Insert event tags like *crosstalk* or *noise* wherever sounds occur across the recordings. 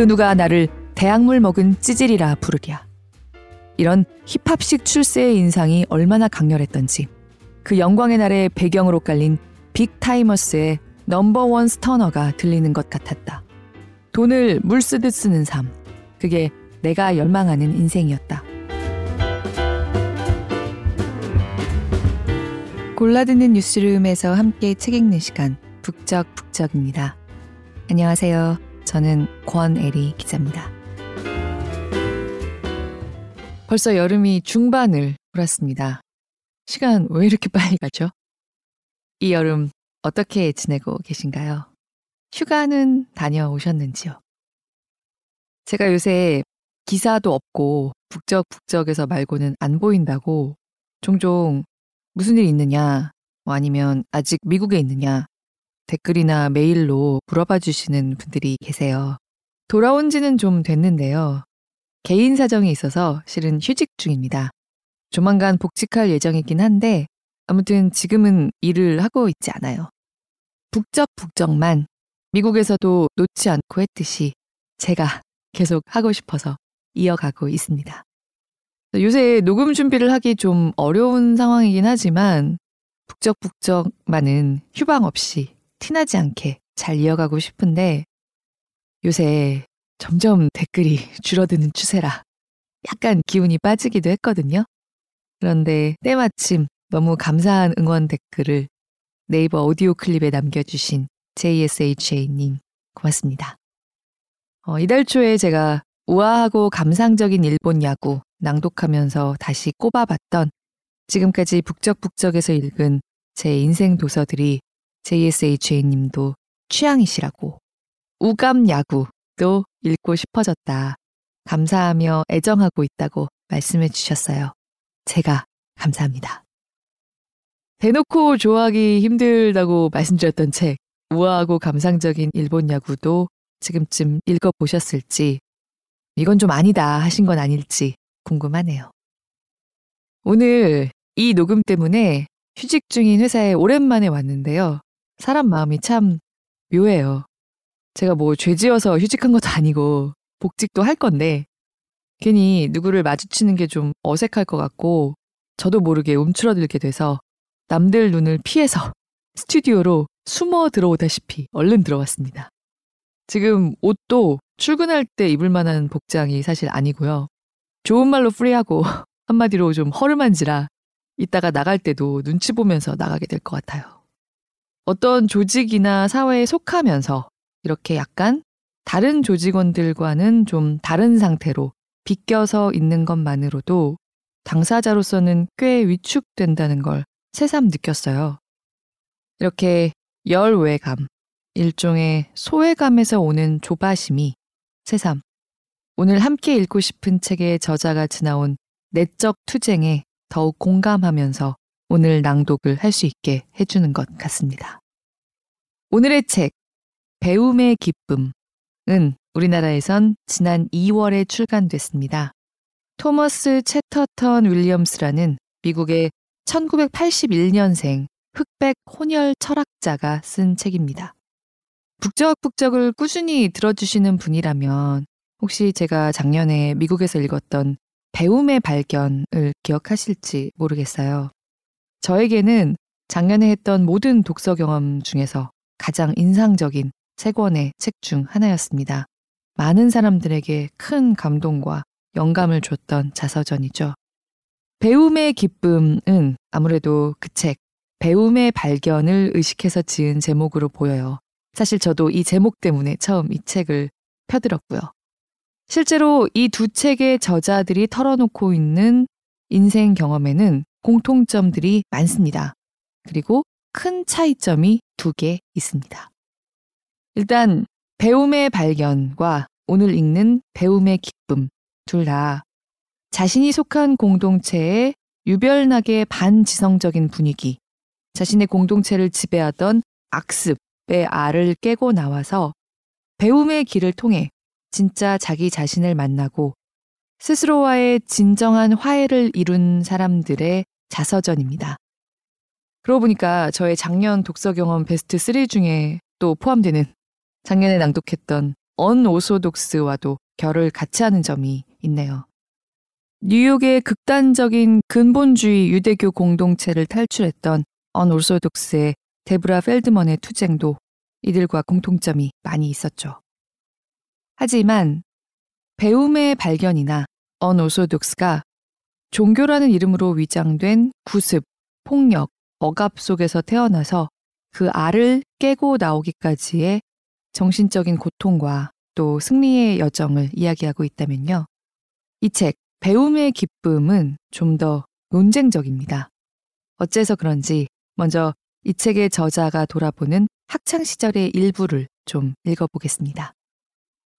그 누가 나를 대학물 먹은 찌질이라 부르랴. 이런 힙합식 출세의 인상이 얼마나 강렬했던지 그 영광의 날의 배경으로 깔린 빅타이머스의 넘버원 스터너가 들리는 것 같았다. 돈을 물 쓰듯 쓰는 삶. 그게 내가 열망하는 인생이었다. 골라듣는 뉴스룸에서 함께 책 읽는 시간 북적북적입니다. 안녕하세요. 저는 권애리 기자입니다. 벌써 여름이 중반을 돌았습니다. 시간 왜 이렇게 빨리 가죠? 이 여름 어떻게 지내고 계신가요? 휴가는 다녀오셨는지요? 제가 요새 기사도 없고 북적북적에서 말고는 안 보인다고 종종 무슨 일 있느냐, 뭐 아니면 아직 미국에 있느냐, 댓글이나 메일로 물어봐 주시는 분들이 계세요. 돌아온 지는 좀 됐는데요. 개인 사정이 있어서 실은 휴직 중입니다. 조만간 복직할 예정이긴 한데 아무튼 지금은 일을 하고 있지 않아요. 북적북적만 미국에서도 놓지 않고 했듯이 제가 계속 하고 싶어서 이어가고 있습니다. 요새 녹음 준비를 하기 좀 어려운 상황이긴 하지만 북적북적만은 휴방 없이 티나지 않게 잘 이어가고 싶은데 요새 점점 댓글이 *laughs* 줄어드는 추세라 약간 기운이 빠지기도 했거든요. 그런데 때마침 너무 감사한 응원 댓글을 네이버 오디오 클립에 남겨주신 JSHA님 고맙습니다. 어, 이달 초에 제가 우아하고 감상적인 일본 야구 낭독하면서 다시 꼽아봤던 지금까지 북적북적에서 읽은 제 인생 도서들이 JSHA님도 취향이시라고 우감 야구도 읽고 싶어졌다. 감사하며 애정하고 있다고 말씀해 주셨어요. 제가 감사합니다. 대놓고 좋아하기 힘들다고 말씀드렸던 책, 우아하고 감상적인 일본 야구도 지금쯤 읽어보셨을지, 이건 좀 아니다 하신 건 아닐지 궁금하네요. 오늘 이 녹음 때문에 휴직 중인 회사에 오랜만에 왔는데요. 사람 마음이 참 묘해요. 제가 뭐 죄지어서 휴직한 것도 아니고 복직도 할 건데 괜히 누구를 마주치는 게 좀 어색할 것 같고 저도 모르게 움츠러들게 돼서 남들 눈을 피해서 스튜디오로 숨어 들어오다시피 얼른 들어왔습니다. 지금 옷도 출근할 때 입을 만한 복장이 사실 아니고요. 좋은 말로 프리하고 *laughs* 한마디로 좀 허름한지라 이따가 나갈 때도 눈치 보면서 나가게 될 것 같아요. 어떤 조직이나 사회에 속하면서 이렇게 약간 다른 조직원들과는 좀 다른 상태로 비껴서 있는 것만으로도 당사자로서는 꽤 위축된다는 걸 새삼 느꼈어요. 이렇게 열외감, 일종의 소외감에서 오는 조바심이 새삼 오늘 함께 읽고 싶은 책의 저자가 지나온 내적 투쟁에 더욱 공감하면서 오늘 낭독을 할 수 있게 해주는 것 같습니다. 오늘의 책, 배움의 기쁨은 우리나라에선 지난 2월에 출간됐습니다. 토머스 채터턴 윌리엄스라는 미국의 1981년생 흑백 혼혈 철학자가 쓴 책입니다. 북적북적을 꾸준히 들어주시는 분이라면 혹시 제가 작년에 미국에서 읽었던 배움의 발견을 기억하실지 모르겠어요. 저에게는 작년에 했던 모든 독서 경험 중에서 가장 인상적인 세 권의 책 중 하나였습니다. 많은 사람들에게 큰 감동과 영감을 줬던 자서전이죠. 배움의 기쁨은 아무래도 그 책, 배움의 발견을 의식해서 지은 제목으로 보여요. 사실 저도 이 제목 때문에 처음 이 책을 펴들었고요. 실제로 이 두 책의 저자들이 털어놓고 있는 인생 경험에는 공통점들이 많습니다. 그리고 큰 차이점이 두 개 있습니다. 일단 배움의 발견과 오늘 읽는 배움의 기쁨 둘 다 자신이 속한 공동체의 유별나게 반지성적인 분위기, 자신의 공동체를 지배하던 악습의 알을 깨고 나와서 배움의 길을 통해 진짜 자기 자신을 만나고 스스로와의 진정한 화해를 이룬 사람들의 자서전입니다. 그러고 보니까 저의 작년 독서 경험 베스트 3 중에 또 포함되는 작년에 낭독했던 언오소독스와도 결을 같이 하는 점이 있네요. 뉴욕의 극단적인 근본주의 유대교 공동체를 탈출했던 언오소독스의 데브라 펠드먼의 투쟁도 이들과 공통점이 많이 있었죠. 하지만 배움의 발견이나 언오소독스가 종교라는 이름으로 위장된 구습, 폭력, 억압 속에서 태어나서 그 알을 깨고 나오기까지의 정신적인 고통과 또 승리의 여정을 이야기하고 있다면요. 이 책, 배움의 기쁨은 좀 더 논쟁적입니다. 어째서 그런지 먼저 이 책의 저자가 돌아보는 학창 시절의 일부를 좀 읽어보겠습니다.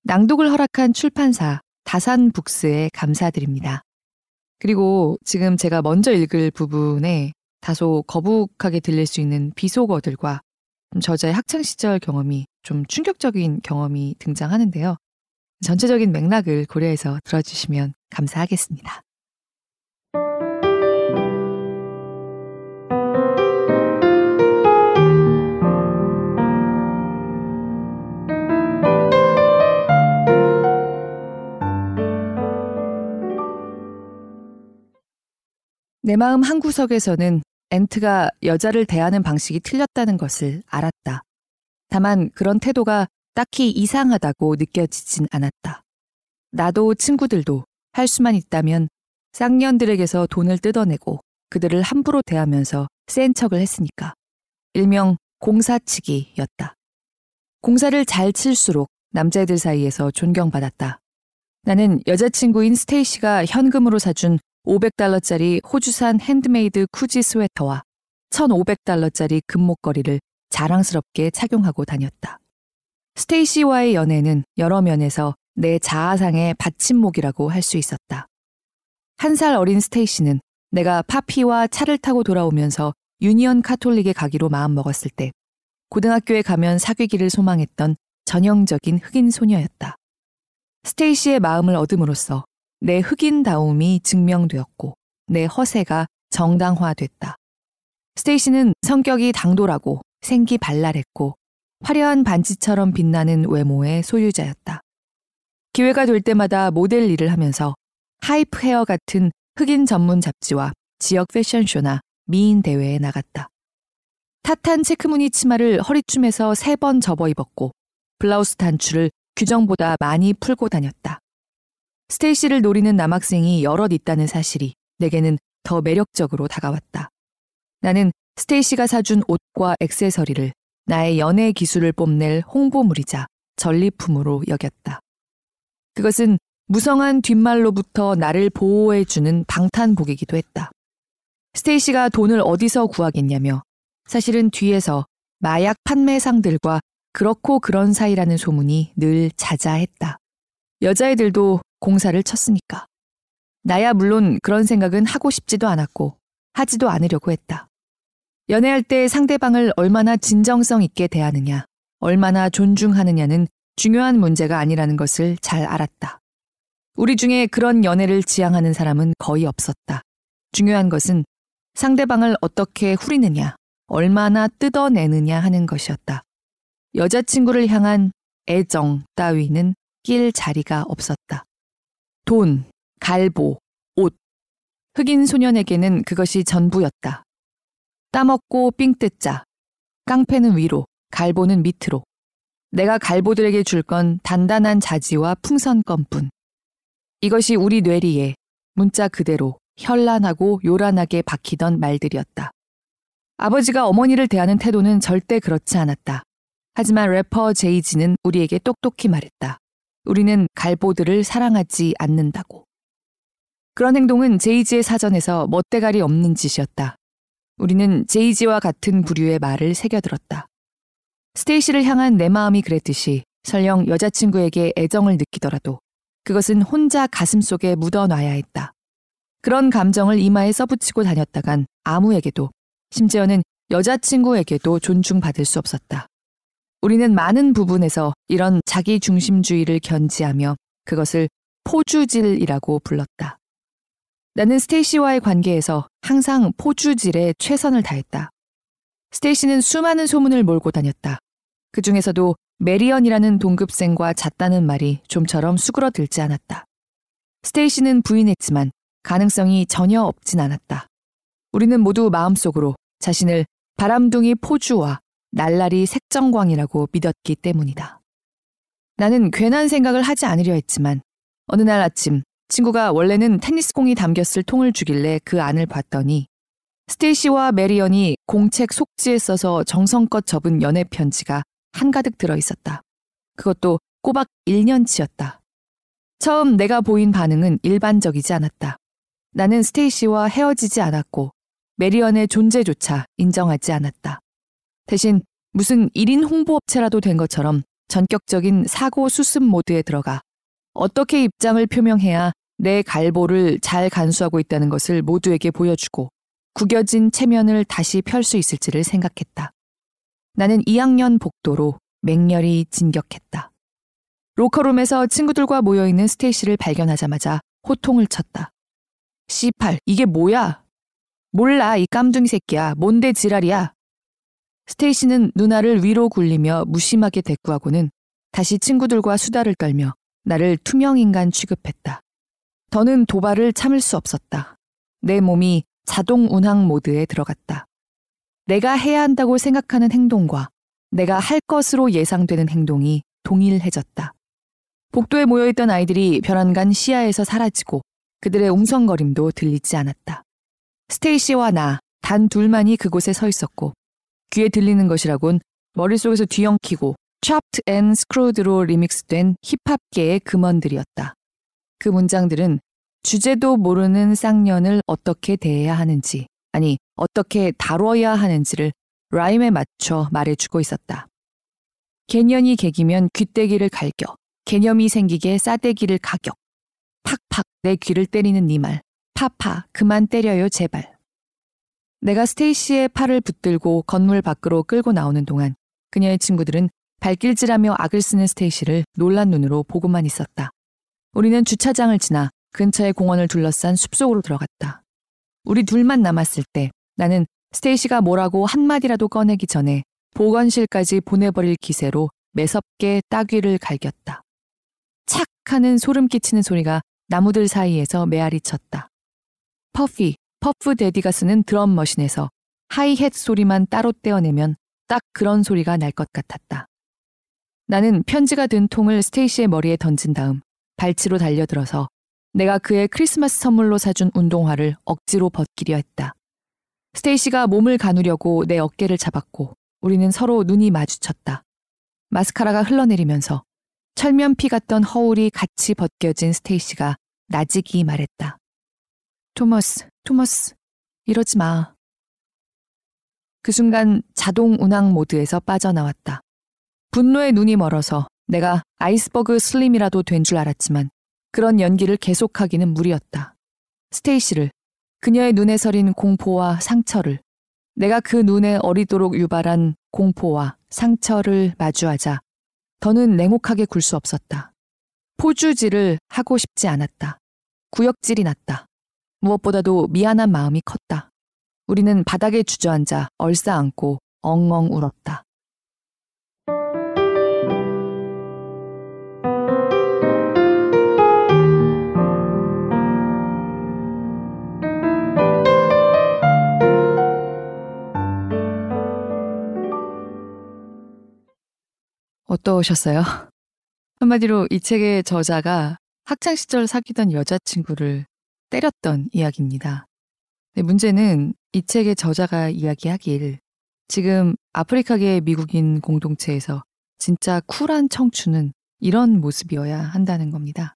낭독을 허락한 출판사 다산북스에 감사드립니다. 그리고 지금 제가 먼저 읽을 부분에 다소 거북하게 들릴 수 있는 비속어들과 저자의 학창시절 경험이 좀 충격적인 경험이 등장하는데요. 전체적인 맥락을 고려해서 들어주시면 감사하겠습니다. 내 마음 한 구석에서는 엔트가 여자를 대하는 방식이 틀렸다는 것을 알았다. 다만 그런 태도가 딱히 이상하다고 느껴지진 않았다. 나도 친구들도 할 수만 있다면 쌍년들에게서 돈을 뜯어내고 그들을 함부로 대하면서 센 척을 했으니까. 일명 공사치기였다. 공사를 잘 칠수록 남자애들 사이에서 존경받았다. 나는 여자친구인 스테이시가 현금으로 사준 500달러짜리 호주산 핸드메이드 쿠지 스웨터와 1,500달러짜리 금목걸이를 자랑스럽게 착용하고 다녔다. 스테이시와의 연애는 여러 면에서 내 자아상의 받침목이라고 할 수 있었다. 한 살 어린 스테이시는 내가 파피와 차를 타고 돌아오면서 유니언 카톨릭에 가기로 마음먹었을 때 고등학교에 가면 사귀기를 소망했던 전형적인 흑인 소녀였다. 스테이시의 마음을 얻음으로써 내 흑인다움이 증명되었고 내 허세가 정당화됐다. 스테이시는 성격이 당돌하고 생기 발랄했고 화려한 반지처럼 빛나는 외모의 소유자였다. 기회가 될 때마다 모델 일을 하면서 하이프 헤어 같은 흑인 전문 잡지와 지역 패션쇼나 미인 대회에 나갔다. 탓한 체크무늬 치마를 허리춤에서 세 번 접어 입었고 블라우스 단추를 규정보다 많이 풀고 다녔다. 스테이시를 노리는 남학생이 여럿 있다는 사실이 내게는 더 매력적으로 다가왔다. 나는 스테이시가 사준 옷과 액세서리를 나의 연애 기술을 뽐낼 홍보물이자 전리품으로 여겼다. 그것은 무성한 뒷말로부터 나를 보호해주는 방탄복이기도 했다. 스테이시가 돈을 어디서 구하겠냐며 사실은 뒤에서 마약 판매상들과 그렇고 그런 사이라는 소문이 늘 자자했다. 여자애들도 공사를 쳤으니까. 나야 물론 그런 생각은 하고 싶지도 않았고 하지도 않으려고 했다. 연애할 때 상대방을 얼마나 진정성 있게 대하느냐, 얼마나 존중하느냐는 중요한 문제가 아니라는 것을 잘 알았다. 우리 중에 그런 연애를 지향하는 사람은 거의 없었다. 중요한 것은 상대방을 어떻게 후리느냐, 얼마나 뜯어내느냐 하는 것이었다. 여자친구를 향한 애정 따위는 낄 자리가 없었다. 돈, 갈보, 옷. 흑인 소년에게는 그것이 전부였다. 따먹고 삥 뜯자. 깡패는 위로, 갈보는 밑으로. 내가 갈보들에게 줄 건 단단한 자지와 풍선껌뿐. 이것이 우리 뇌리에 문자 그대로 현란하고 요란하게 박히던 말들이었다. 아버지가 어머니를 대하는 태도는 절대 그렇지 않았다. 하지만 래퍼 제이지는 우리에게 똑똑히 말했다. 우리는 갈보들을 사랑하지 않는다고. 그런 행동은 제이지의 사전에서 멋대가리 없는 짓이었다. 우리는 제이지와 같은 부류의 말을 새겨들었다. 스테이시를 향한 내 마음이 그랬듯이 설령 여자친구에게 애정을 느끼더라도 그것은 혼자 가슴 속에 묻어놔야 했다. 그런 감정을 이마에 써붙이고 다녔다간 아무에게도 심지어는 여자친구에게도 존중받을 수 없었다. 우리는 많은 부분에서 이런 자기 중심주의를 견지하며 그것을 포주질이라고 불렀다. 나는 스테이시와의 관계에서 항상 포주질에 최선을 다했다. 스테이시는 수많은 소문을 몰고 다녔다. 그 중에서도 메리언이라는 동급생과 잤다는 말이 좀처럼 수그러들지 않았다. 스테이시는 부인했지만 가능성이 전혀 없진 않았다. 우리는 모두 마음속으로 자신을 바람둥이 포주와 날라리 색정광이라고 믿었기 때문이다. 나는 괜한 생각을 하지 않으려 했지만 어느 날 아침 친구가 원래는 테니스공이 담겼을 통을 주길래 그 안을 봤더니 스테이시와 메리언이 공책 속지에 써서 정성껏 접은 연애 편지가 한가득 들어 있었다. 그것도 꼬박 1년치였다. 처음 내가 보인 반응은 일반적이지 않았다. 나는 스테이시와 헤어지지 않았고 메리언의 존재조차 인정하지 않았다. 대신 무슨 1인 홍보업체라도 된 것처럼 전격적인 사고 수습 모드에 들어가 어떻게 입장을 표명해야 내 갈보를 잘 간수하고 있다는 것을 모두에게 보여주고 구겨진 체면을 다시 펼 수 있을지를 생각했다. 나는 2학년 복도로 맹렬히 진격했다. 로커룸에서 친구들과 모여있는 스테이시를 발견하자마자 호통을 쳤다. C8, 이게 뭐야? 몰라, 이 깜둥이 새끼야. 뭔데 지랄이야? 스테이시는 누나를 위로 굴리며 무심하게 대꾸하고는 다시 친구들과 수다를 떨며 나를 투명인간 취급했다. 더는 도발을 참을 수 없었다. 내 몸이 자동 운항 모드에 들어갔다. 내가 해야 한다고 생각하는 행동과 내가 할 것으로 예상되는 행동이 동일해졌다. 복도에 모여있던 아이들이 벼랑간 시야에서 사라지고 그들의 웅성거림도 들리지 않았다. 스테이시와 나, 단 둘만이 그곳에 서 있었고 귀에 들리는 것이라곤 머릿속에서 뒤엉키고 Chopped and Screwed로 리믹스된 힙합계의 금원들이었다. 그 문장들은 주제도 모르는 쌍년을 어떻게 대해야 하는지, 아니, 어떻게 다뤄야 하는지를 라임에 맞춰 말해주고 있었다. 개년이 개기면 귀때기를 갈겨, 개념이 생기게 싸대기를 가격. 팍팍 내 귀를 때리는 네 말. 파파, 그만 때려요, 제발. 내가 스테이시의 팔을 붙들고 건물 밖으로 끌고 나오는 동안 그녀의 친구들은 발길질하며 악을 쓰는 스테이시를 놀란 눈으로 보고만 있었다. 우리는 주차장을 지나 근처의 공원을 둘러싼 숲속으로 들어갔다. 우리 둘만 남았을 때 나는 스테이시가 뭐라고 한마디라도 꺼내기 전에 보건실까지 보내버릴 기세로 매섭게 따귀를 갈겼다. 착 하는 소름 끼치는 소리가 나무들 사이에서 메아리 쳤다. 퍼피, 퍼프 대디가 쓰는 drum machine에서 하이햇 소리만 따로 떼어내면 딱 그런 소리가 날 것 같았다. 나는 편지가 든 통을 스테이시의 머리에 던진 다음 발치로 달려들어서 내가 그의 크리스마스 선물로 사준 운동화를 억지로 벗기려 했다. 스테이시가 몸을 가누려고 내 어깨를 잡았고 우리는 서로 눈이 마주쳤다. 마스카라가 흘러내리면서 철면피 같던 허울이 같이 벗겨진 스테이시가 나직이 말했다. 토머스, 토머스, 이러지 마. 그 순간 자동 운항 모드에서 빠져나왔다. 분노에 눈이 멀어서 내가 아이스버그 슬림이라도 된 줄 알았지만 그런 연기를 계속하기는 무리였다. 스테이시를, 그녀의 눈에 서린 공포와 상처를, 내가 그 눈에 어리도록 유발한 공포와 상처를 마주하자 더는 냉혹하게 굴 수 없었다. 포주질을 하고 싶지 않았다. 구역질이 났다. 무엇보다도 미안한 마음이 컸다. 우리는 바닥에 주저앉아 얼싸안고 엉엉 울었다. 어떠셨어요? *laughs* 한마디로 이 책의 저자가 학창시절 사귀던 여자친구를 때렸던 이야기입니다. 네, 문제는 이 책의 저자가 이야기하길 지금 아프리카계 미국인 공동체에서 진짜 쿨한 청춘은 이런 모습이어야 한다는 겁니다.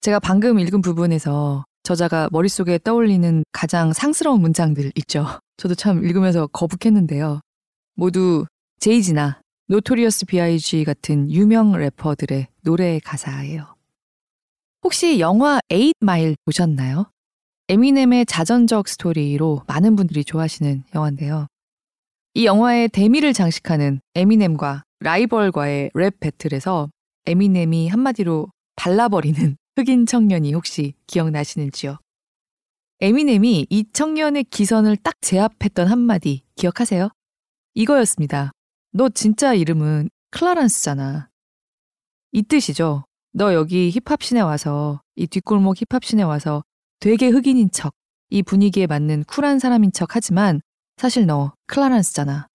제가 방금 읽은 부분에서 저자가 머릿속에 떠올리는 가장 상스러운 문장들 있죠. 저도 참 읽으면서 거북했는데요. 모두 제이지나 노토리어스 B.I.G. 같은 유명 래퍼들의 노래 가사예요. 혹시 영화 에잇 마일 보셨나요? 에미넴의 자전적 스토리로 많은 분들이 좋아하시는 영화인데요. 이 영화의 대미를 장식하는 에미넴과 라이벌과의 랩 배틀에서 에미넴이 한마디로 발라버리는 *laughs* 흑인 청년이 혹시 기억나시는지요? 에미넴이 이 청년의 기선을 딱 제압했던 한마디 기억하세요? 이거였습니다. 너 진짜 이름은 클라란스잖아. 이 뜻이죠. 너 여기 힙합씬에 와서 이 뒷골목 힙합씬에 와서 되게 흑인인 척, 이 분위기에 맞는 쿨한 사람인 척 하지만 사실 너 클라란스잖아.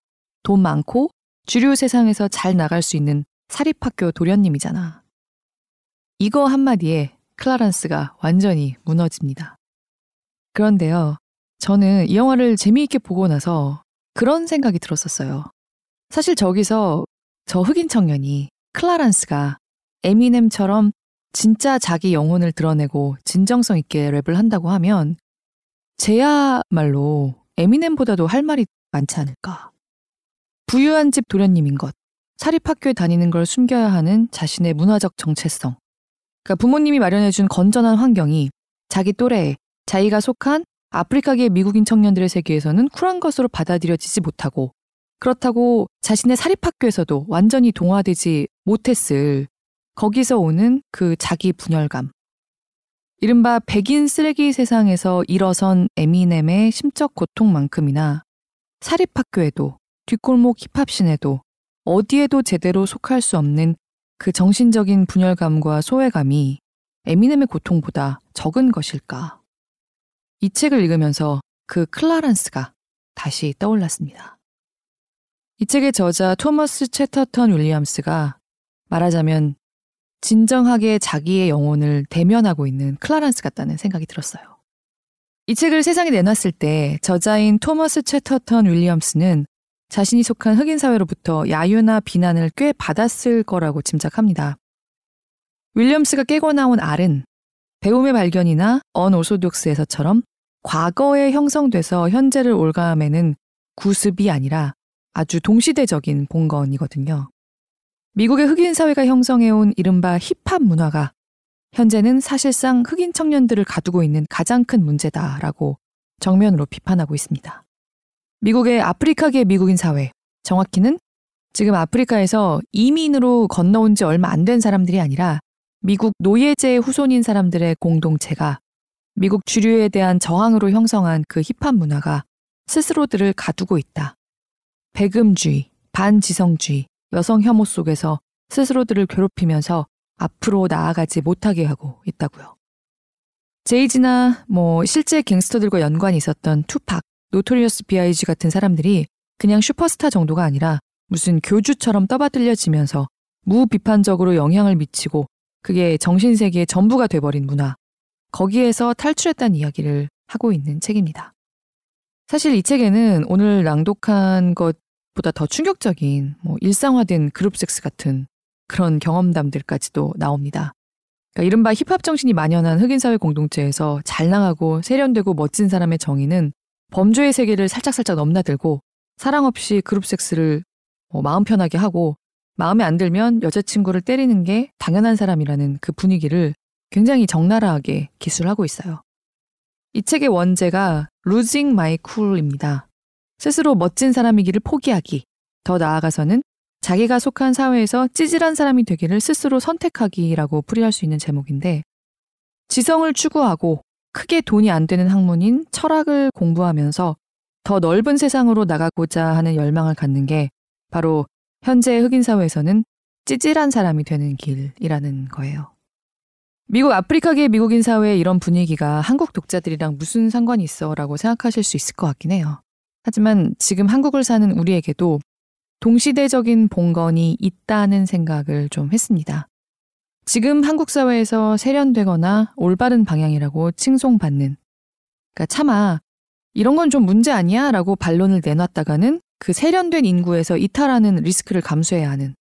돈 많고 주류 세상에서 잘 나갈 수 있는 사립학교 도련님이잖아. 이거 한마디에 클라란스가 완전히 무너집니다. 그런데요, 저는 이 영화를 재미있게 보고 나서 그런 생각이 들었었어요. 사실 저기서 저 흑인 청년이 클라란스가 에미넴처럼 진짜 자기 영혼을 드러내고 진정성 있게 랩을 한다고 하면 제야말로 에미넴보다도 할 말이 많지 않을까. 부유한 집 도련님인 것, 사립학교에 다니는 걸 숨겨야 하는 자신의 문화적 정체성. 그러니까 부모님이 마련해준 건전한 환경이 자기 또래에 자기가 속한 아프리카계 미국인 청년들의 세계에서는 쿨한 것으로 받아들여지지 못하고 그렇다고 자신의 사립학교에서도 완전히 동화되지 못했을 거기서 오는 그 자기 분열감. 이른바 백인 쓰레기 세상에서 일어선 에미넴의 심적 고통만큼이나 사립학교에도 뒷골목 힙합 scene에도 어디에도 제대로 속할 수 없는 그 정신적인 분열감과 소외감이 에미넴의 고통보다 적은 것일까? 이 책을 읽으면서 그 클라란스가 다시 떠올랐습니다. 이 책의 저자 토머스 채터턴 윌리엄스가 말하자면 진정하게 자기의 영혼을 대면하고 있는 클라란스 같다는 생각이 들었어요. 이 책을 세상에 내놨을 때 저자인 토머스 채터턴 윌리엄스는 자신이 속한 흑인 사회로부터 야유나 비난을 꽤 받았을 거라고 짐작합니다. 윌리엄스가 깨고 나온 알은 배움의 발견이나 언오소독스에서처럼 과거에 형성돼서 현재를 올가매는 구습이 아니라 아주 동시대적인 본건이거든요. 미국의 흑인 사회가 형성해온 이른바 힙합 문화가 현재는 사실상 흑인 청년들을 가두고 있는 가장 큰 문제다라고 정면으로 비판하고 있습니다. 미국의 아프리카계 미국인 사회, 정확히는 지금 아프리카에서 이민으로 건너온 지 얼마 안 된 사람들이 아니라 미국 노예제 후손인 사람들의 공동체가 미국 주류에 대한 저항으로 형성한 그 힙합 문화가 스스로들을 가두고 있다. 배금주의, 반지성주의, 여성 혐오 속에서 스스로들을 괴롭히면서 앞으로 나아가지 못하게 하고 있다고요. 제이지나 뭐 실제 갱스터들과 연관이 있었던 투팍, 노토리어스 비아이지 같은 사람들이 그냥 슈퍼스타 정도가 아니라 무슨 교주처럼 떠받들려지면서 무비판적으로 영향을 미치고 그게 정신세계의 전부가 돼버린 문화, 거기에서 탈출했다는 이야기를 하고 있는 책입니다. 사실 이 책에는 오늘 낭독한 것 보다 더 충격적인 뭐 일상화된 그룹 섹스 같은 그런 경험담들까지도 나옵니다. 그러니까 이른바 힙합 정신이 만연한 흑인 사회 공동체에서 잘 나가고 세련되고 멋진 사람의 정의는 범죄의 세계를 살짝살짝 넘나들고 사랑 없이 그룹 섹스를 뭐 마음 편하게 하고 마음에 안 들면 여자친구를 때리는 게 당연한 사람이라는 그 분위기를 굉장히 적나라하게 기술하고 있어요. 이 책의 원제가 Losing My Cool입니다. 스스로 멋진 사람이기를 포기하기, 더 나아가서는 자기가 속한 사회에서 찌질한 사람이 되기를 스스로 선택하기라고 풀이할 수 있는 제목인데, 지성을 추구하고 크게 돈이 안 되는 학문인 철학을 공부하면서 더 넓은 세상으로 나가고자 하는 열망을 갖는 게 바로 현재 흑인 사회에서는 찌질한 사람이 되는 길이라는 거예요. 미국 아프리카계 미국인 사회의 이런 분위기가 한국 독자들이랑 무슨 상관이 있어 라고 생각하실 수 있을 것 같긴 해요. 하지만 지금 한국을 사는 우리에게도 동시대적인 본건이 있다는 생각을 좀 했습니다. 지금 한국 사회에서 세련되거나 올바른 방향이라고 칭송받는, 그러니까 차마 이런 건 좀 문제 아니야? 라고 반론을 내놨다가는 그 세련된 인구에서 이탈하는 리스크를 감수해야 하는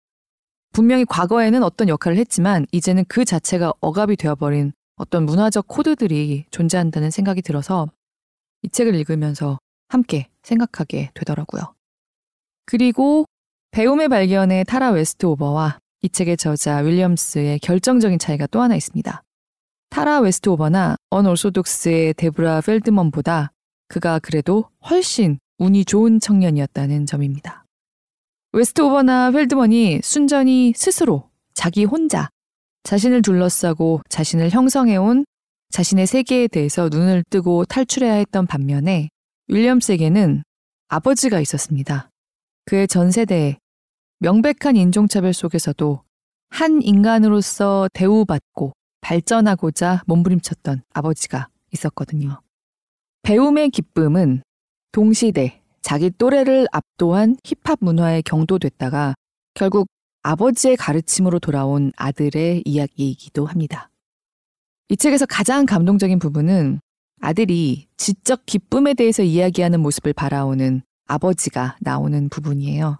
분명히 과거에는 어떤 역할을 했지만 이제는 그 자체가 억압이 되어버린 어떤 문화적 코드들이 존재한다는 생각이 들어서 이 책을 읽으면서 함께 생각하게 되더라고요. 그리고 배움의 발견의 타라 웨스트오버와 이 책의 저자 윌리엄스의 결정적인 차이가 또 하나 있습니다. 타라 웨스트오버나 언오소독스의 데브라 펠드먼보다 그가 그래도 훨씬 운이 좋은 청년이었다는 점입니다. 웨스트오버나 펠드먼이 순전히 스스로 자기 혼자 자신을 둘러싸고 자신을 형성해온 자신의 세계에 대해서 눈을 뜨고 탈출해야 했던 반면에 윌리엄스에게는 아버지가 있었습니다. 그의 전 세대에 명백한 인종차별 속에서도 한 인간으로서 대우받고 발전하고자 몸부림쳤던 아버지가 있었거든요. 배움의 기쁨은 동시대 자기 또래를 압도한 힙합 문화에 경도됐다가 결국 아버지의 가르침으로 돌아온 아들의 이야기이기도 합니다. 이 책에서 가장 감동적인 부분은 아들이 지적 기쁨에 대해서 이야기하는 모습을 바라오는 아버지가 나오는 부분이에요.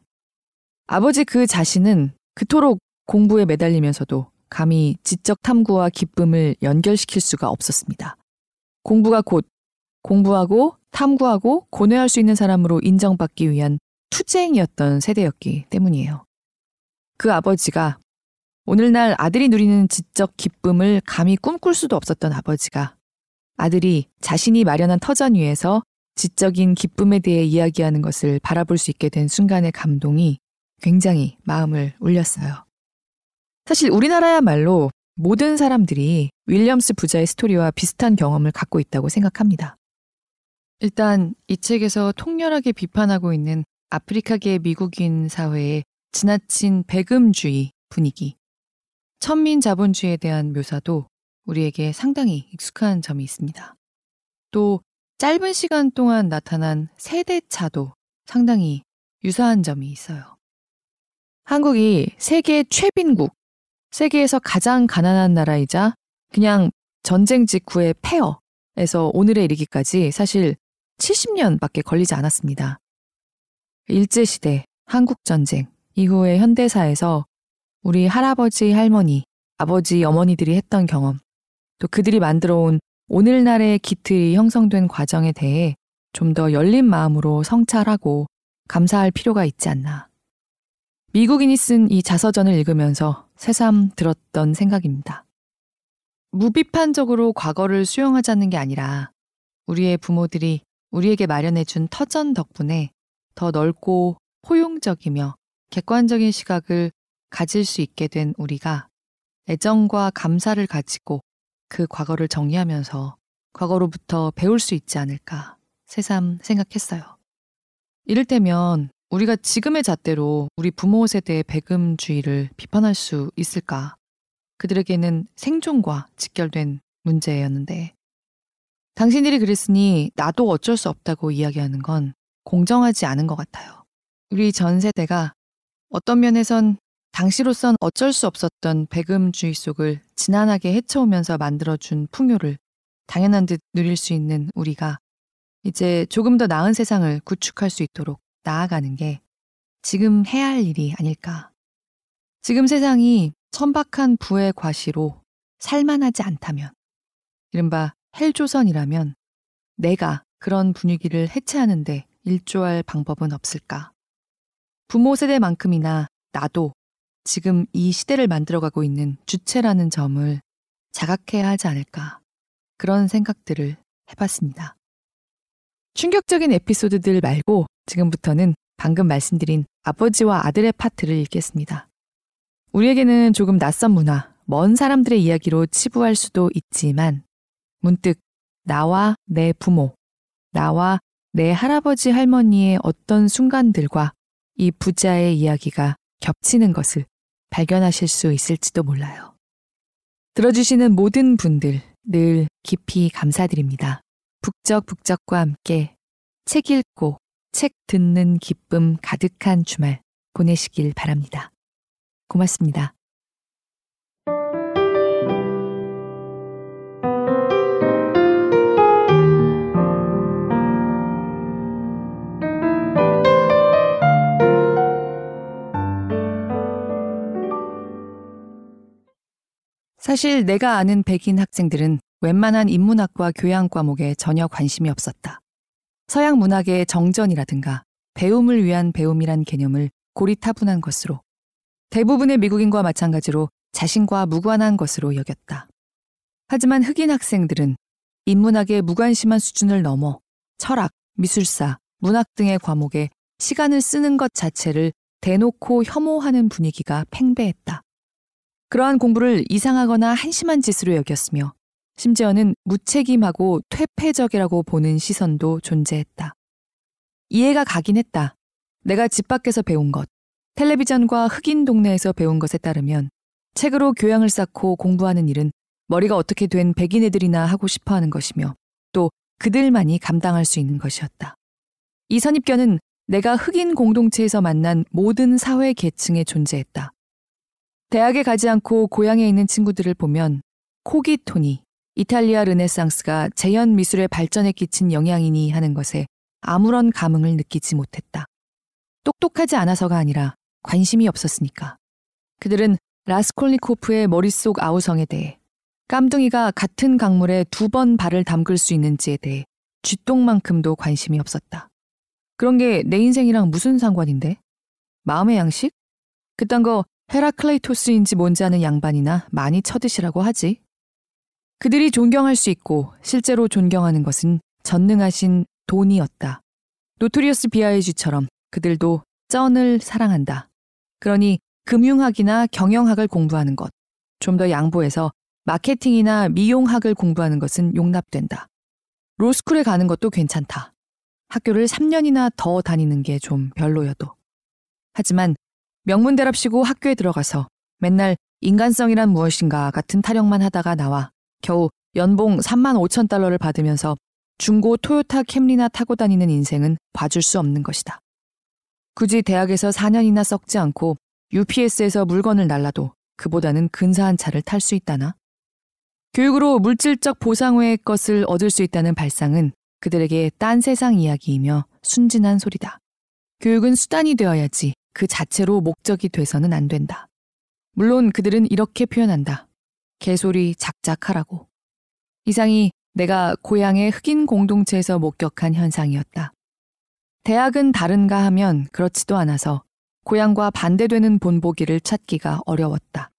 아버지 그 자신은 그토록 공부에 매달리면서도 감히 지적 탐구와 기쁨을 연결시킬 수가 없었습니다. 공부가 곧 공부하고 탐구하고 고뇌할 수 있는 사람으로 인정받기 위한 투쟁이었던 세대였기 때문이에요. 그 아버지가 오늘날 아들이 누리는 지적 기쁨을 감히 꿈꿀 수도 없었던 아버지가 아들이 자신이 마련한 터전 위에서 지적인 기쁨에 대해 이야기하는 것을 바라볼 수 있게 된 순간의 감동이 굉장히 마음을 울렸어요. 사실 우리나라야말로 모든 사람들이 윌리엄스 부자의 스토리와 비슷한 경험을 갖고 있다고 생각합니다. 일단 이 책에서 통렬하게 비판하고 있는 아프리카계 미국인 사회의 지나친 배금주의 분위기, 천민 자본주의에 대한 묘사도 우리에게 상당히 익숙한 점이 있습니다. 또 짧은 시간 동안 나타난 세대 차도 상당히 유사한 점이 있어요. 한국이 세계 최빈국, 세계에서 가장 가난한 나라이자 그냥 전쟁 직후의 폐허에서 오늘에 이르기까지 사실 70년밖에 걸리지 않았습니다. 일제시대, 한국전쟁 이후의 현대사에서 우리 할아버지, 할머니, 아버지, 어머니들이 했던 경험, 또 그들이 만들어 온 오늘날의 기틀이 형성된 과정에 대해 좀 더 열린 마음으로 성찰하고 감사할 필요가 있지 않나. 미국인이 쓴 이 자서전을 읽으면서 새삼 들었던 생각입니다. 무비판적으로 과거를 수용하자는 게 아니라 우리의 부모들이 우리에게 마련해준 터전 덕분에 더 넓고 포용적이며 객관적인 시각을 가질 수 있게 된 우리가 애정과 감사를 가지고 그 과거를 정리하면서 과거로부터 배울 수 있지 않을까 새삼 생각했어요. 이를테면 우리가 지금의 잣대로 우리 부모 세대의 배금주의를 비판할 수 있을까? 그들에게는 생존과 직결된 문제였는데 당신들이 그랬으니 나도 어쩔 수 없다고 이야기하는 건 공정하지 않은 것 같아요. 우리 전 세대가 어떤 면에선 당시로선 어쩔 수 없었던 배금주의 속을 지난하게 헤쳐오면서 만들어준 풍요를 당연한 듯 누릴 수 있는 우리가 이제 조금 더 나은 세상을 구축할 수 있도록 나아가는 게 지금 해야 할 일이 아닐까. 지금 세상이 천박한 부의 과시로 살만하지 않다면, 이른바 헬조선이라면 내가 그런 분위기를 해체하는데 일조할 방법은 없을까. 부모 세대만큼이나 나도 지금 이 시대를 만들어가고 있는 주체라는 점을 자각해야 하지 않을까. 그런 생각들을 해봤습니다. 충격적인 에피소드들 말고 지금부터는 방금 말씀드린 아버지와 아들의 파트를 읽겠습니다. 우리에게는 조금 낯선 문화, 먼 사람들의 이야기로 치부할 수도 있지만 문득 나와 내 부모, 나와 내 할아버지 할머니의 어떤 순간들과 이 부자의 이야기가 겹치는 것을 발견하실 수 있을지도 몰라요. 들어주시는 모든 분들 늘 깊이 감사드립니다. 북적북적과 함께 책 읽고 책 듣는 기쁨 가득한 주말 보내시길 바랍니다. 고맙습니다. 사실 내가 아는 백인 학생들은 웬만한 인문학과 교양 과목에 전혀 관심이 없었다. 서양 문학의 정전이라든가 배움을 위한 배움이란 개념을 고리타분한 것으로 대부분의 미국인과 마찬가지로 자신과 무관한 것으로 여겼다. 하지만 흑인 학생들은 인문학의 무관심한 수준을 넘어 철학, 미술사, 문학 등의 과목에 시간을 쓰는 것 자체를 대놓고 혐오하는 분위기가 팽배했다. 그러한 공부를 이상하거나 한심한 짓으로 여겼으며 심지어는 무책임하고 퇴폐적이라고 보는 시선도 존재했다. 이해가 가긴 했다. 내가 집 밖에서 배운 것, 텔레비전과 흑인 동네에서 배운 것에 따르면 책으로 교양을 쌓고 공부하는 일은 머리가 어떻게 된 백인 애들이나 하고 싶어 하는 것이며 또 그들만이 감당할 수 있는 것이었다. 이 선입견은 내가 흑인 공동체에서 만난 모든 사회 계층에 존재했다. 대학에 가지 않고 고향에 있는 친구들을 보면 코기토니, 이탈리아 르네상스가 재현 미술의 발전에 끼친 영향이니 하는 것에 아무런 감흥을 느끼지 못했다. 똑똑하지 않아서가 아니라 관심이 없었으니까. 그들은 라스콜니코프의 머릿속 아우성에 대해 깜둥이가 같은 강물에 두 번 발을 담글 수 있는지에 대해 쥐똥만큼도 관심이 없었다. 그런 게 내 인생이랑 무슨 상관인데? 마음의 양식? 그딴 거 헤라클레이토스인지 뭔지 아는 양반이나 많이 쳐드시라고 하지. 그들이 존경할 수 있고 실제로 존경하는 것은 전능하신 돈이었다. 노토리어스 비아이지처럼 그들도 쩐을 사랑한다. 그러니 금융학이나 경영학을 공부하는 것, 좀 더 양보해서 마케팅이나 미용학을 공부하는 것은 용납된다. 로스쿨에 가는 것도 괜찮다. 학교를 3년이나 더 다니는 게 좀 별로여도. 하지만 명문대랍시고 학교에 들어가서 맨날 인간성이란 무엇인가 같은 타령만 하다가 나와 겨우 연봉 3만 5천 달러를 받으면서 중고 토요타 캠리나 타고 다니는 인생은 봐줄 수 없는 것이다. 굳이 대학에서 4년이나 썩지 않고 UPS에서 물건을 날라도 그보다는 근사한 차를 탈 수 있다나? 교육으로 물질적 보상 외의 것을 얻을 수 있다는 발상은 그들에게 딴 세상 이야기이며 순진한 소리다. 교육은 수단이 되어야지 그 자체로 목적이 돼서는 안 된다. 물론 그들은 이렇게 표현한다. 개소리 작작하라고. 이상이 내가 고향의 흑인 공동체에서 목격한 현상이었다. 대학은 다른가 하면 그렇지도 않아서 고향과 반대되는 본보기를 찾기가 어려웠다.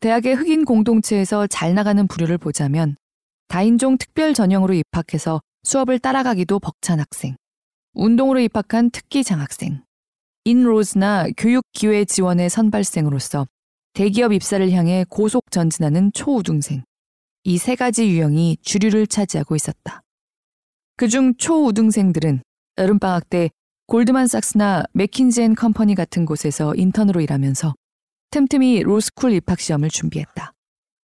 대학의 흑인 공동체에서 잘 나가는 부류를 보자면 다인종 특별 전형으로 입학해서 수업을 따라가기도 벅찬 학생, 운동으로 입학한 특기 장학생, 인로즈나 교육 기회 지원의 선발생으로서 대기업 입사를 향해 고속 전진하는 초우등생. 이 세 가지 유형이 주류를 차지하고 있었다. 그중 초우등생들은 여름방학 때 골드만삭스나 맥킨지앤 컴퍼니 같은 곳에서 인턴으로 일하면서 틈틈이 로스쿨 입학 시험을 준비했다.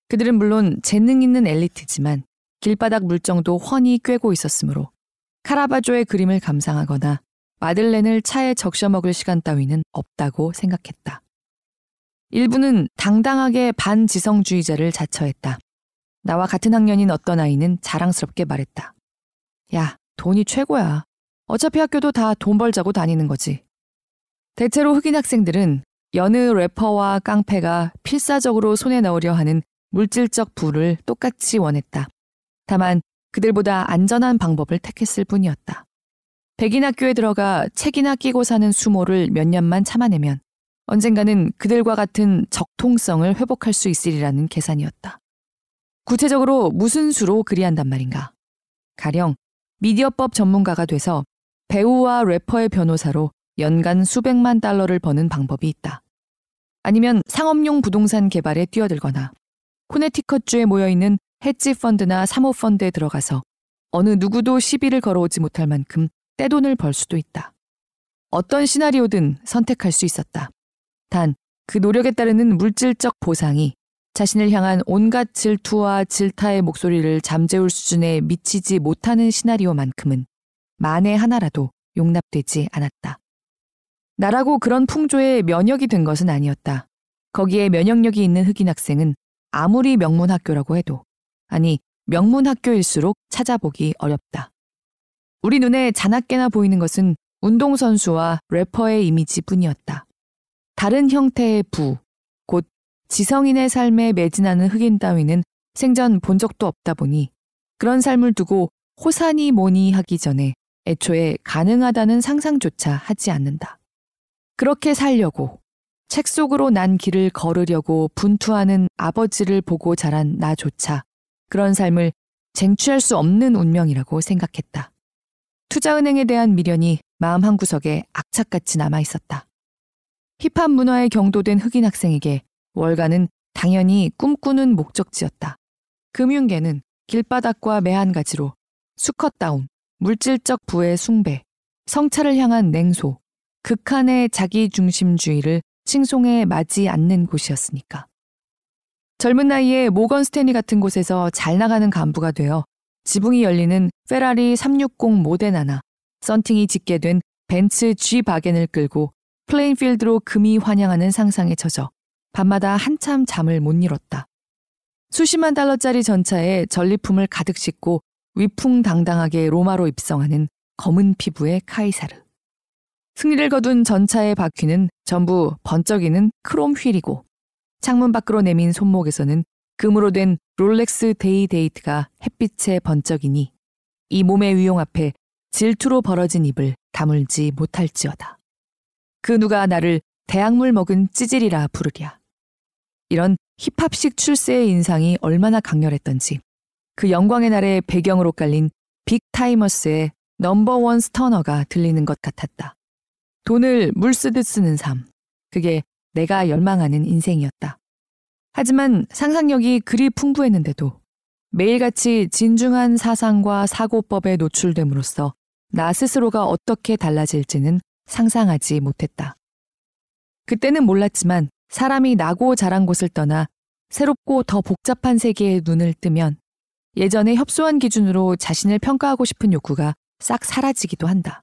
그들은 물론 재능 있는 엘리트지만 길바닥 물정도 훤히 꿰고 있었으므로 카라바조의 그림을 감상하거나 마들렌을 차에 적셔 먹을 시간 따위는 없다고 생각했다. 일부는 당당하게 반지성주의자를 자처했다. 나와 같은 학년인 어떤 아이는 자랑스럽게 말했다. 야, 돈이 최고야. 어차피 학교도 다 돈 벌자고 다니는 거지. 대체로 흑인 학생들은 여느 래퍼와 깡패가 필사적으로 손에 넣으려 하는 물질적 부를 똑같이 원했다. 다만 그들보다 안전한 방법을 택했을 뿐이었다. 백인 학교에 들어가 책이나 끼고 사는 수모를 몇 년만 참아내면 언젠가는 그들과 같은 적통성을 회복할 수 있으리라는 계산이었다. 구체적으로 무슨 수로 그리한단 말인가? 가령 미디어법 전문가가 돼서 배우와 래퍼의 변호사로 연간 수백만 달러를 버는 방법이 있다. 아니면 상업용 부동산 개발에 뛰어들거나 코네티컷주에 모여있는 헤지 펀드나 사모 펀드에 들어가서 어느 누구도 시비를 걸어오지 못할 만큼 떼돈을 벌 수도 있다. 어떤 시나리오든 선택할 수 있었다. 단, 그 노력에 따르는 물질적 보상이 자신을 향한 온갖 질투와 질타의 목소리를 잠재울 수준에 미치지 못하는 시나리오만큼은 만에 하나라도 용납되지 않았다. 나라고 그런 풍조에 면역이 된 것은 아니었다. 거기에 면역력이 있는 흑인 학생은 아무리 명문 학교라고 해도, 아니, 명문 학교일수록 찾아보기 어렵다. 우리 눈에 자나깨나 보이는 것은 운동선수와 래퍼의 이미지 뿐이었다. 다른 형태의 부, 곧 지성인의 삶에 매진하는 흑인 따위는 생전 본 적도 없다 보니 그런 삶을 두고 호산이 뭐니 하기 전에 애초에 가능하다는 상상조차 하지 않는다. 그렇게 살려고 책 속으로 난 길을 걸으려고 분투하는 아버지를 보고 자란 나조차 그런 삶을 쟁취할 수 없는 운명이라고 생각했다. 투자은행에 대한 미련이 마음 한구석에 악착같이 남아 있었다. 힙합 문화에 경도된 흑인 학생에게 월가는 당연히 꿈꾸는 목적지였다. 금융계는 길바닥과 매한가지로 수컷다움, 물질적 부의 숭배, 성찰을 향한 냉소, 극한의 자기중심주의를 칭송해 마지 않는 곳이었으니까. 젊은 나이에 모건 스탠리 같은 곳에서 잘 나가는 간부가 되어 지붕이 열리는 페라리 360 모데나나 썬팅이 짙게 된 벤츠 G 바겐을 끌고 플레인필드로 금의환향하는 상상에 젖어 밤마다 한참 잠을 못 이뤘다. 수십만 달러짜리 전차에 전리품을 가득 싣고 위풍당당하게 로마로 입성하는 검은 피부의 카이사르. 승리를 거둔 전차의 바퀴는 전부 번쩍이는 크롬 휠이고 창문 밖으로 내민 손목에서는 금으로 된 롤렉스 데이 데이트가 햇빛에 번쩍이니 이 몸의 위용 앞에 질투로 벌어진 입을 다물지 못할지어다. 그 누가 나를 대학물 먹은 찌질이라 부르랴. 이런 힙합식 출세의 인상이 얼마나 강렬했던지 그 영광의 날의 배경으로 깔린 빅타이머스의 넘버원 스터너가 들리는 것 같았다. 돈을 물 쓰듯 쓰는 삶. 그게 내가 열망하는 인생이었다. 하지만 상상력이 그리 풍부했는데도 매일같이 진중한 사상과 사고법에 노출됨으로써 나 스스로가 어떻게 달라질지는 상상하지 못했다. 그때는 몰랐지만 사람이 나고 자란 곳을 떠나 새롭고 더 복잡한 세계에 눈을 뜨면 예전에 협소한 기준으로 자신을 평가하고 싶은 욕구가 싹 사라지기도 한다.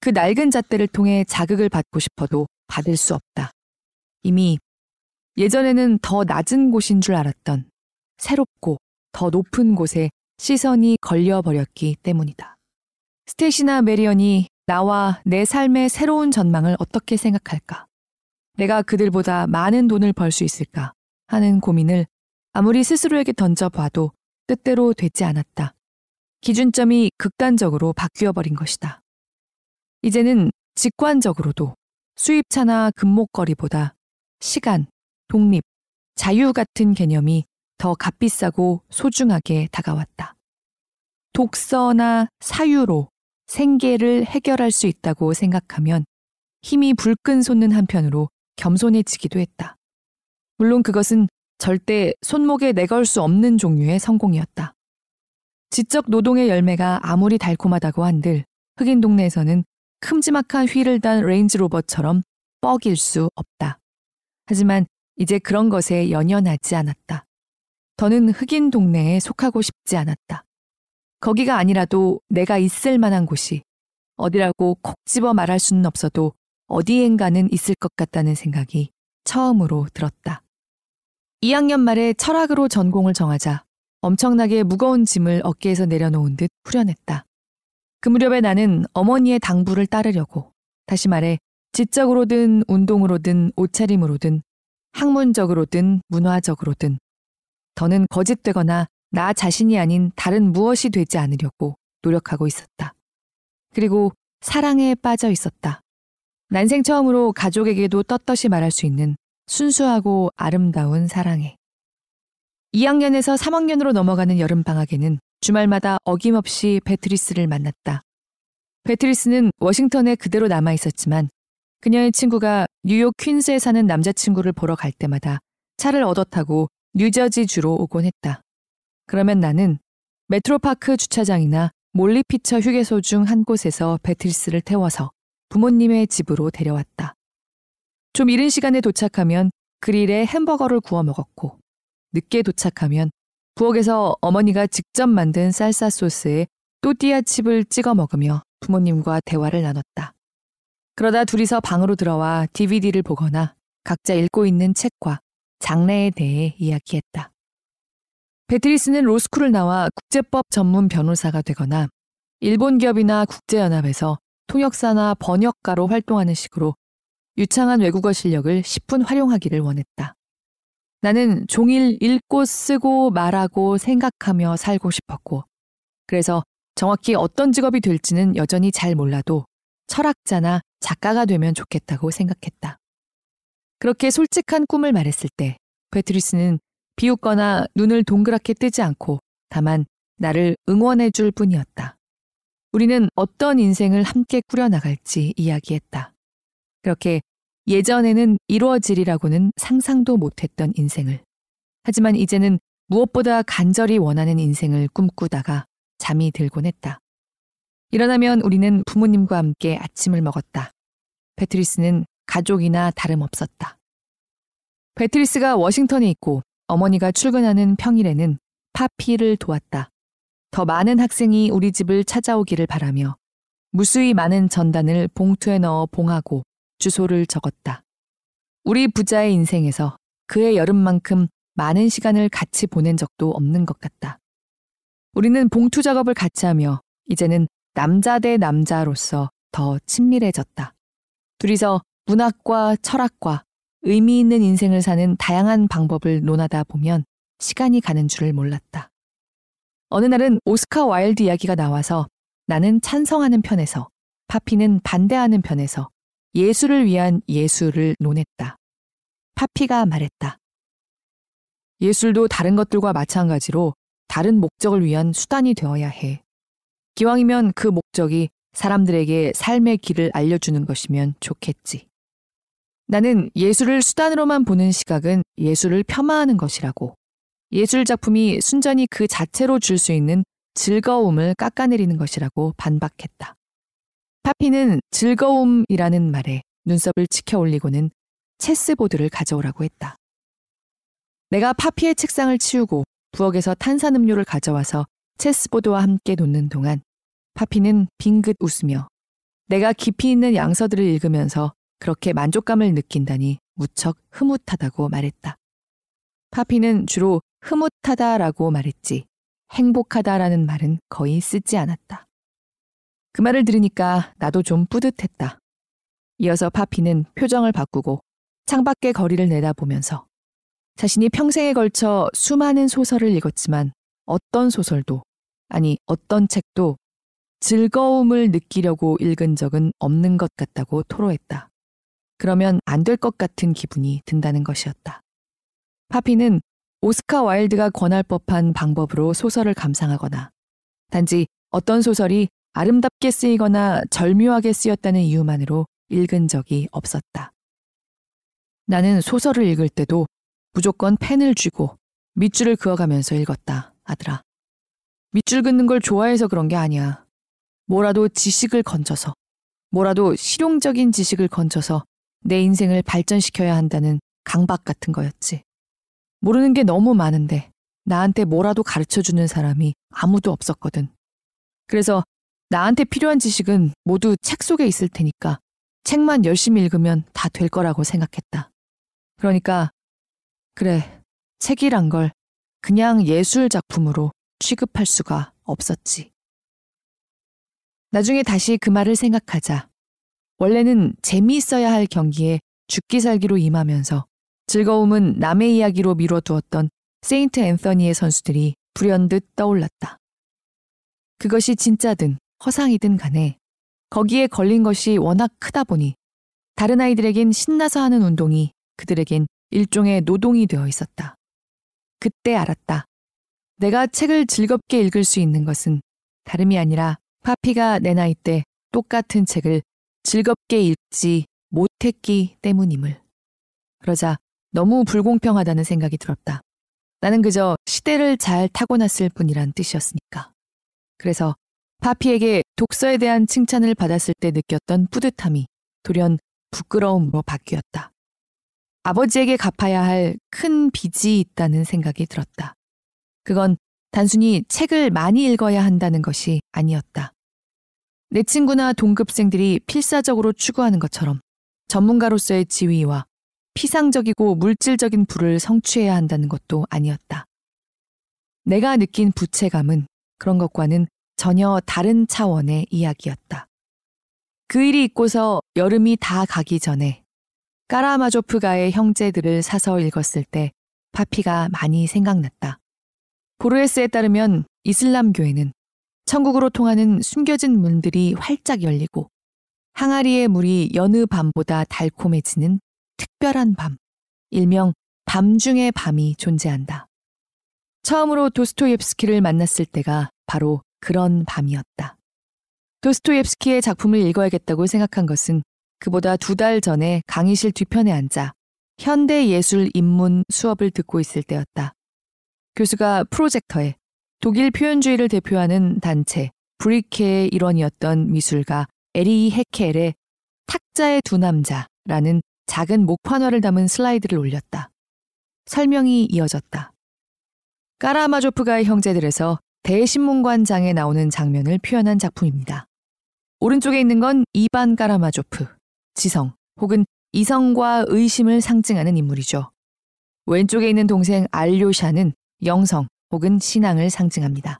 그 낡은 잣대를 통해 자극을 받고 싶어도 받을 수 없다. 이미 예전에는 더 낮은 곳인 줄 알았던 새롭고 더 높은 곳에 시선이 걸려버렸기 때문이다. 스테이시나 메리언이 나와 내 삶의 새로운 전망을 어떻게 생각할까? 내가 그들보다 많은 돈을 벌 수 있을까? 하는 고민을 아무리 스스로에게 던져봐도 뜻대로 되지 않았다. 기준점이 극단적으로 바뀌어 버린 것이다. 이제는 직관적으로도 수입차나 금목걸이보다 시간, 독립, 자유 같은 개념이 더 값비싸고 소중하게 다가왔다. 독서나 사유로 생계를 해결할 수 있다고 생각하면 힘이 불끈 솟는 한편으로 겸손해지기도 했다. 물론 그것은 절대 손목에 내걸 수 없는 종류의 성공이었다. 지적 노동의 열매가 아무리 달콤하다고 한들 흑인 동네에서는 큼지막한 휠을 단 레인지로버처럼 뻐길 수 없다. 하지만 이제 그런 것에 연연하지 않았다. 더는 흑인 동네에 속하고 싶지 않았다. 거기가 아니라도 내가 있을 만한 곳이 어디라고 콕 집어 말할 수는 없어도 어디엔가는 있을 것 같다는 생각이 처음으로 들었다. 2학년 말에 철학으로 전공을 정하자 엄청나게 무거운 짐을 어깨에서 내려놓은 듯 후련했다. 그 무렵에 나는 어머니의 당부를 따르려고 다시 말해 지적으로든 운동으로든 옷차림으로든 학문적으로든 문화적으로든 더는 거짓되거나 나 자신이 아닌 다른 무엇이 되지 않으려고 노력하고 있었다. 그리고 사랑에 빠져 있었다. 난생 처음으로 가족에게도 떳떳이 말할 수 있는 순수하고 아름다운 사랑에. 2학년에서 3학년으로 넘어가는 여름방학에는 주말마다 어김없이 베트리스를 만났다. 베트리스는 워싱턴에 그대로 남아 있었지만 그녀의 친구가 뉴욕 퀸즈에 사는 남자친구를 보러 갈 때마다 차를 얻어 타고 뉴저지 주로 오곤 했다. 그러면 나는 메트로파크 주차장이나 몰리피처 휴게소 중 한 곳에서 베트리스를 태워서 부모님의 집으로 데려왔다. 좀 이른 시간에 도착하면 그릴에 햄버거를 구워 먹었고, 늦게 도착하면 부엌에서 어머니가 직접 만든 쌀사 소스에 또띠아 칩을 찍어 먹으며 부모님과 대화를 나눴다. 그러다 둘이서 방으로 들어와 DVD를 보거나 각자 읽고 있는 책과 장래에 대해 이야기했다. 베트리스는 로스쿨을 나와 국제법 전문 변호사가 되거나 일본 기업이나 국제연합에서 통역사나 번역가로 활동하는 식으로 유창한 외국어 실력을 10분 활용하기를 원했다. 나는 종일 읽고 쓰고 말하고 생각하며 살고 싶었고, 그래서 정확히 어떤 직업이 될지는 여전히 잘 몰라도 철학자나 작가가 되면 좋겠다고 생각했다. 그렇게 솔직한 꿈을 말했을 때 베트리스는 비웃거나 눈을 동그랗게 뜨지 않고 다만 나를 응원해 줄 뿐이었다. 우리는 어떤 인생을 함께 꾸려나갈지 이야기했다. 그렇게 예전에는 이루어지리라고는 상상도 못했던 인생을. 하지만 이제는 무엇보다 간절히 원하는 인생을 꿈꾸다가 잠이 들곤 했다. 일어나면 우리는 부모님과 함께 아침을 먹었다. 베트리스는 가족이나 다름없었다. 베트리스가 워싱턴에 있고 어머니가 출근하는 평일에는 파피를 도왔다. 더 많은 학생이 우리 집을 찾아오기를 바라며 무수히 많은 전단을 봉투에 넣어 봉하고 주소를 적었다. 우리 부자의 인생에서 그의 여름만큼 많은 시간을 같이 보낸 적도 없는 것 같다. 우리는 봉투 작업을 같이 하며 이제는 남자 대 남자로서 더 친밀해졌다. 둘이서 문학과 철학과 의미 있는 인생을 사는 다양한 방법을 논하다 보면 시간이 가는 줄을 몰랐다. 어느 날은 오스카 와일드 이야기가 나와서 나는 찬성하는 편에서 파피는 반대하는 편에서 예술을 위한 예술을 논했다. 파피가 말했다. 예술도 다른 것들과 마찬가지로 다른 목적을 위한 수단이 되어야 해. 기왕이면 그 목적이 사람들에게 삶의 길을 알려주는 것이면 좋겠지. 나는 예술을 수단으로만 보는 시각은 예술을 폄하하는 것이라고. 예술 작품이 순전히 그 자체로 줄 수 있는 즐거움을 깎아내리는 것이라고 반박했다. 파피는 즐거움이라는 말에 눈썹을 치켜 올리고는 체스보드를 가져오라고 했다. 내가 파피의 책상을 치우고 부엌에서 탄산음료를 가져와서 체스보드와 함께 놓는 동안 파피는 빙긋 웃으며 내가 깊이 있는 양서들을 읽으면서 그렇게 만족감을 느낀다니 무척 흐뭇하다고 말했다. 파피는 주로 흐뭇하다라고 말했지 행복하다라는 말은 거의 쓰지 않았다. 그 말을 들으니까 나도 좀 뿌듯했다. 이어서 파피는 표정을 바꾸고 창밖의 거리를 내다보면서 자신이 평생에 걸쳐 수많은 소설을 읽었지만 어떤 소설도, 아니 어떤 책도 즐거움을 느끼려고 읽은 적은 없는 것 같다고 토로했다. 그러면 안 될 것 같은 기분이 든다는 것이었다. 파피는 오스카 와일드가 권할 법한 방법으로 소설을 감상하거나 단지 어떤 소설이 아름답게 쓰이거나 절묘하게 쓰였다는 이유만으로 읽은 적이 없었다. 나는 소설을 읽을 때도 무조건 펜을 쥐고 밑줄을 그어가면서 읽었다, 아들아. 밑줄 긋는 걸 좋아해서 그런 게 아니야. 뭐라도 지식을 건져서, 뭐라도 실용적인 지식을 건져서 내 인생을 발전시켜야 한다는 강박 같은 거였지. 모르는 게 너무 많은데 나한테 뭐라도 가르쳐 주는 사람이 아무도 없었거든. 그래서 나한테 필요한 지식은 모두 책 속에 있을 테니까 책만 열심히 읽으면 다 될 거라고 생각했다. 그러니까, 그래, 책이란 걸 그냥 예술 작품으로 취급할 수가 없었지. 나중에 다시 그 말을 생각하자. 원래는 재미있어야 할 경기에 죽기 살기로 임하면서 즐거움은 남의 이야기로 미뤄두었던 세인트 앤서니의 선수들이 불현듯 떠올랐다. 그것이 진짜든 허상이든 간에 거기에 걸린 것이 워낙 크다 보니 다른 아이들에겐 신나서 하는 운동이 그들에겐 일종의 노동이 되어 있었다. 그때 알았다. 내가 책을 즐겁게 읽을 수 있는 것은 다름이 아니라 파피가 내 나이 때 똑같은 책을 즐겁게 읽지 못했기 때문임을. 그러자 너무 불공평하다는 생각이 들었다. 나는 그저 시대를 잘 타고났을 뿐이란 뜻이었으니까. 그래서 파피에게 독서에 대한 칭찬을 받았을 때 느꼈던 뿌듯함이 돌연 부끄러움으로 바뀌었다. 아버지에게 갚아야 할 큰 빚이 있다는 생각이 들었다. 그건 단순히 책을 많이 읽어야 한다는 것이 아니었다. 내 친구나 동급생들이 필사적으로 추구하는 것처럼 전문가로서의 지위와 피상적이고 물질적인 부를 성취해야 한다는 것도 아니었다. 내가 느낀 부채감은 그런 것과는 전혀 다른 차원의 이야기였다. 그 일이 있고서 여름이 다 가기 전에 까라마조프가의 형제들을 사서 읽었을 때 파피가 많이 생각났다. 보르헤스에 따르면 이슬람교에는 천국으로 통하는 숨겨진 문들이 활짝 열리고 항아리의 물이 여느 밤보다 달콤해지는 특별한 밤, 일명 밤 중의 밤이 존재한다. 처음으로 도스토옙스키를 만났을 때가 바로 그런 밤이었다. 도스토옙스키의 작품을 읽어야겠다고 생각한 것은 그보다 두 달 전에 강의실 뒤편에 앉아 현대 예술 입문 수업을 듣고 있을 때였다. 교수가 프로젝터에 독일 표현주의를 대표하는 단체 브리케의 일원이었던 미술가 에리 헤켈의 탁 흑자의 두 남자라는 작은 목판화를 담은 슬라이드를 올렸다. 설명이 이어졌다. 까라마조프가의 형제들에서 대신문관장에 나오는 장면을 표현한 작품입니다. 오른쪽에 있는 건 이반 까라마조프, 지성 혹은 이성과 의심을 상징하는 인물이죠. 왼쪽에 있는 동생 알료샤는 영성 혹은 신앙을 상징합니다.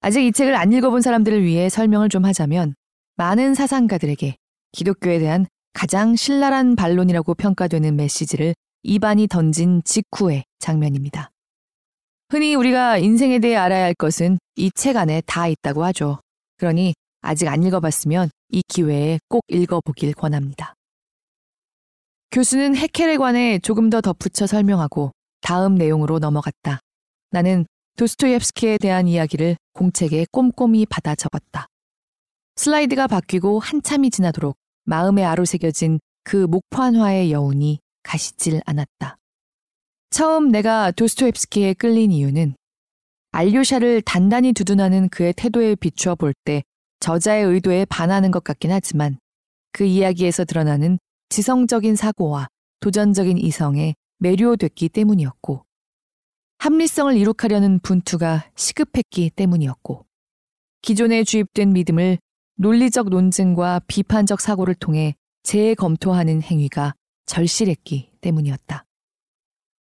아직 이 책을 안 읽어본 사람들을 위해 설명을 좀 하자면 많은 사상가들에게 기독교에 대한 가장 신랄한 반론이라고 평가되는 메시지를 이반이 던진 직후의 장면입니다. 흔히 우리가 인생에 대해 알아야 할 것은 이 책 안에 다 있다고 하죠. 그러니 아직 안 읽어봤으면 이 기회에 꼭 읽어보길 권합니다. 교수는 해켈에 관해 조금 더 덧붙여 설명하고 다음 내용으로 넘어갔다. 나는 도스토옙스키에 대한 이야기를 공책에 꼼꼼히 받아 적었다. 슬라이드가 바뀌고 한참이 지나도록 마음에 아로새겨진 그 목판화의 여운이 가시질 않았다. 처음 내가 도스토옙스키에 끌린 이유는 알료샤를 단단히 두둔하는 그의 태도에 비추어 볼 때 저자의 의도에 반하는 것 같긴 하지만 그 이야기에서 드러나는 지성적인 사고와 도전적인 이성에 매료됐기 때문이었고 합리성을 이룩하려는 분투가 시급했기 때문이었고 기존에 주입된 믿음을 논리적 논증과 비판적 사고를 통해 재검토하는 행위가 절실했기 때문이었다.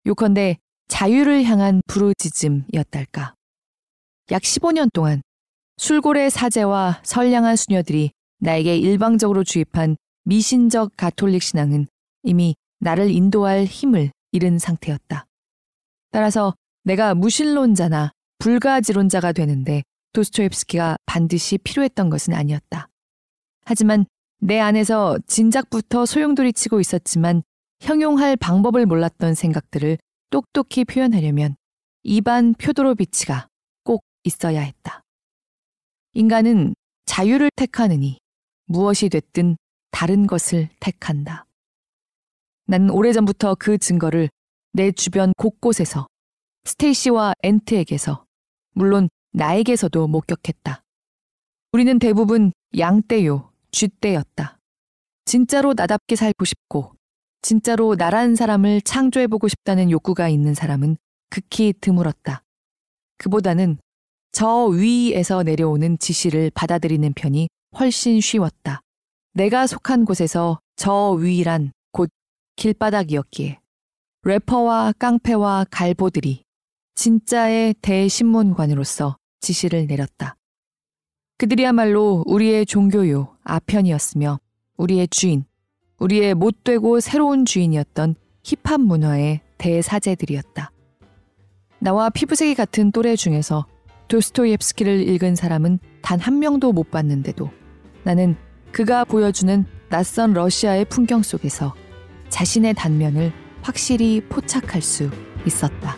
요컨대 자유를 향한 부르짖음이었달까. 약 15년 동안 술고래 사제와 선량한 수녀들이 나에게 일방적으로 주입한 미신적 가톨릭 신앙은 이미 나를 인도할 힘을 잃은 상태였다. 따라서 내가 무신론자나 불가지론자가 되는데 도스토옙스키가 반드시 필요했던 것은 아니었다. 하지만 내 안에서 진작부터 소용돌이 치고 있었지만 형용할 방법을 몰랐던 생각들을 똑똑히 표현하려면 이반 표도로비치가 꼭 있어야 했다. 인간은 자유를 택하느니 무엇이 됐든 다른 것을 택한다. 난 오래전부터 그 증거를 내 주변 곳곳에서 스테이시와 엔트에게서 물론 나에게서도 목격했다. 우리는 대부분 양떼요, 쥐떼였다. 진짜로 나답게 살고 싶고 진짜로 나란 사람을 창조해보고 싶다는 욕구가 있는 사람은 극히 드물었다. 그보다는 저 위에서 내려오는 지시를 받아들이는 편이 훨씬 쉬웠다. 내가 속한 곳에서 저 위란 곧 길바닥이었기에 래퍼와 깡패와 갈보들이 진짜의 대신문관으로서 지시를 내렸다. 그들이야말로 우리의 종교요 아편이었으며 우리의 주인, 우리의 못되고 새로운 주인이었던 힙합 문화의 대사제들이었다. 나와 피부색이 같은 또래 중에서 도스토옙스키를 읽은 사람은 단 한 명도 못 봤는데도 나는 그가 보여주는 낯선 러시아의 풍경 속에서 자신의 단면을 확실히 포착할 수 있었다.